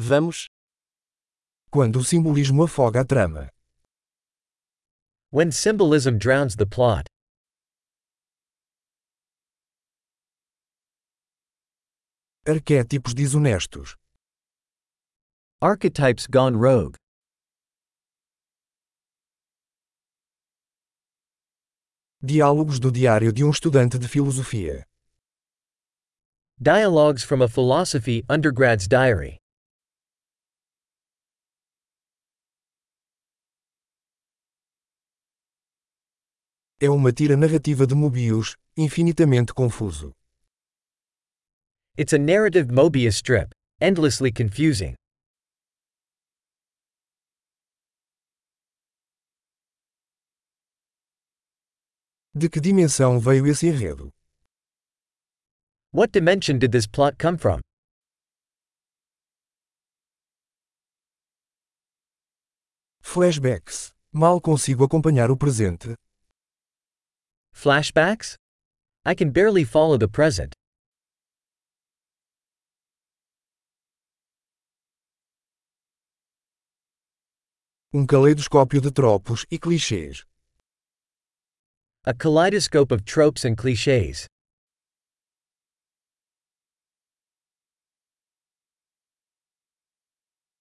Vamos. Quando o simbolismo afoga a trama. When symbolism drowns the plot. Arquétipos desonestos. Archetypes gone rogue. Diálogos do diário de um estudante de filosofia. Dialogues from a philosophy undergrad's diary. É uma tira narrativa de Mobius, infinitamente confuso. It's a narrative Mobius strip, endlessly confusing. De que dimensão veio esse enredo? What dimension did this plot come from? Flashbacks. Mal consigo acompanhar o presente. Flashbacks? I can barely follow the present. Um caleidoscópio de tropos e clichês. A kaleidoscope of tropes and cliches.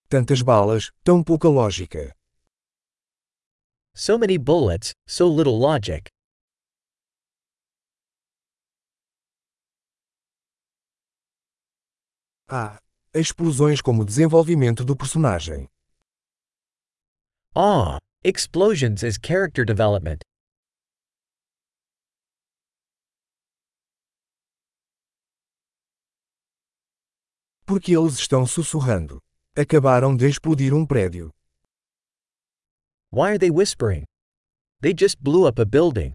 Tantas balas, tão pouca lógica. So many bullets, so little logic. Ah, explosões como desenvolvimento do personagem. Ah, explosions as character development. Porque eles estão sussurrando. Acabaram de explodir um prédio. Why are they whispering? They just blew up a building.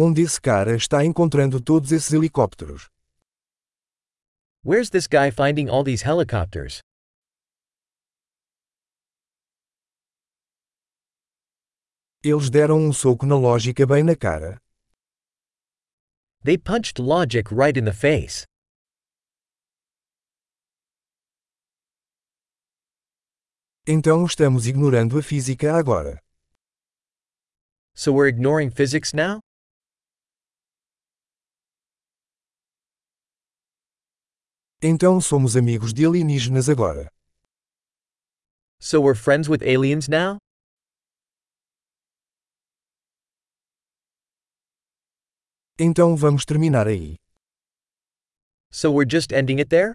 Onde esse cara está encontrando todos esses helicópteros? Where's this guy finding all these helicopters? Eles deram um soco na lógica bem na cara. They punched logic right in the face. Então estamos ignorando a física agora. So we're ignoring physics now? Então somos amigos de alienígenas agora. So we're friends with aliens now? Então vamos terminar aí. So we're just ending it there?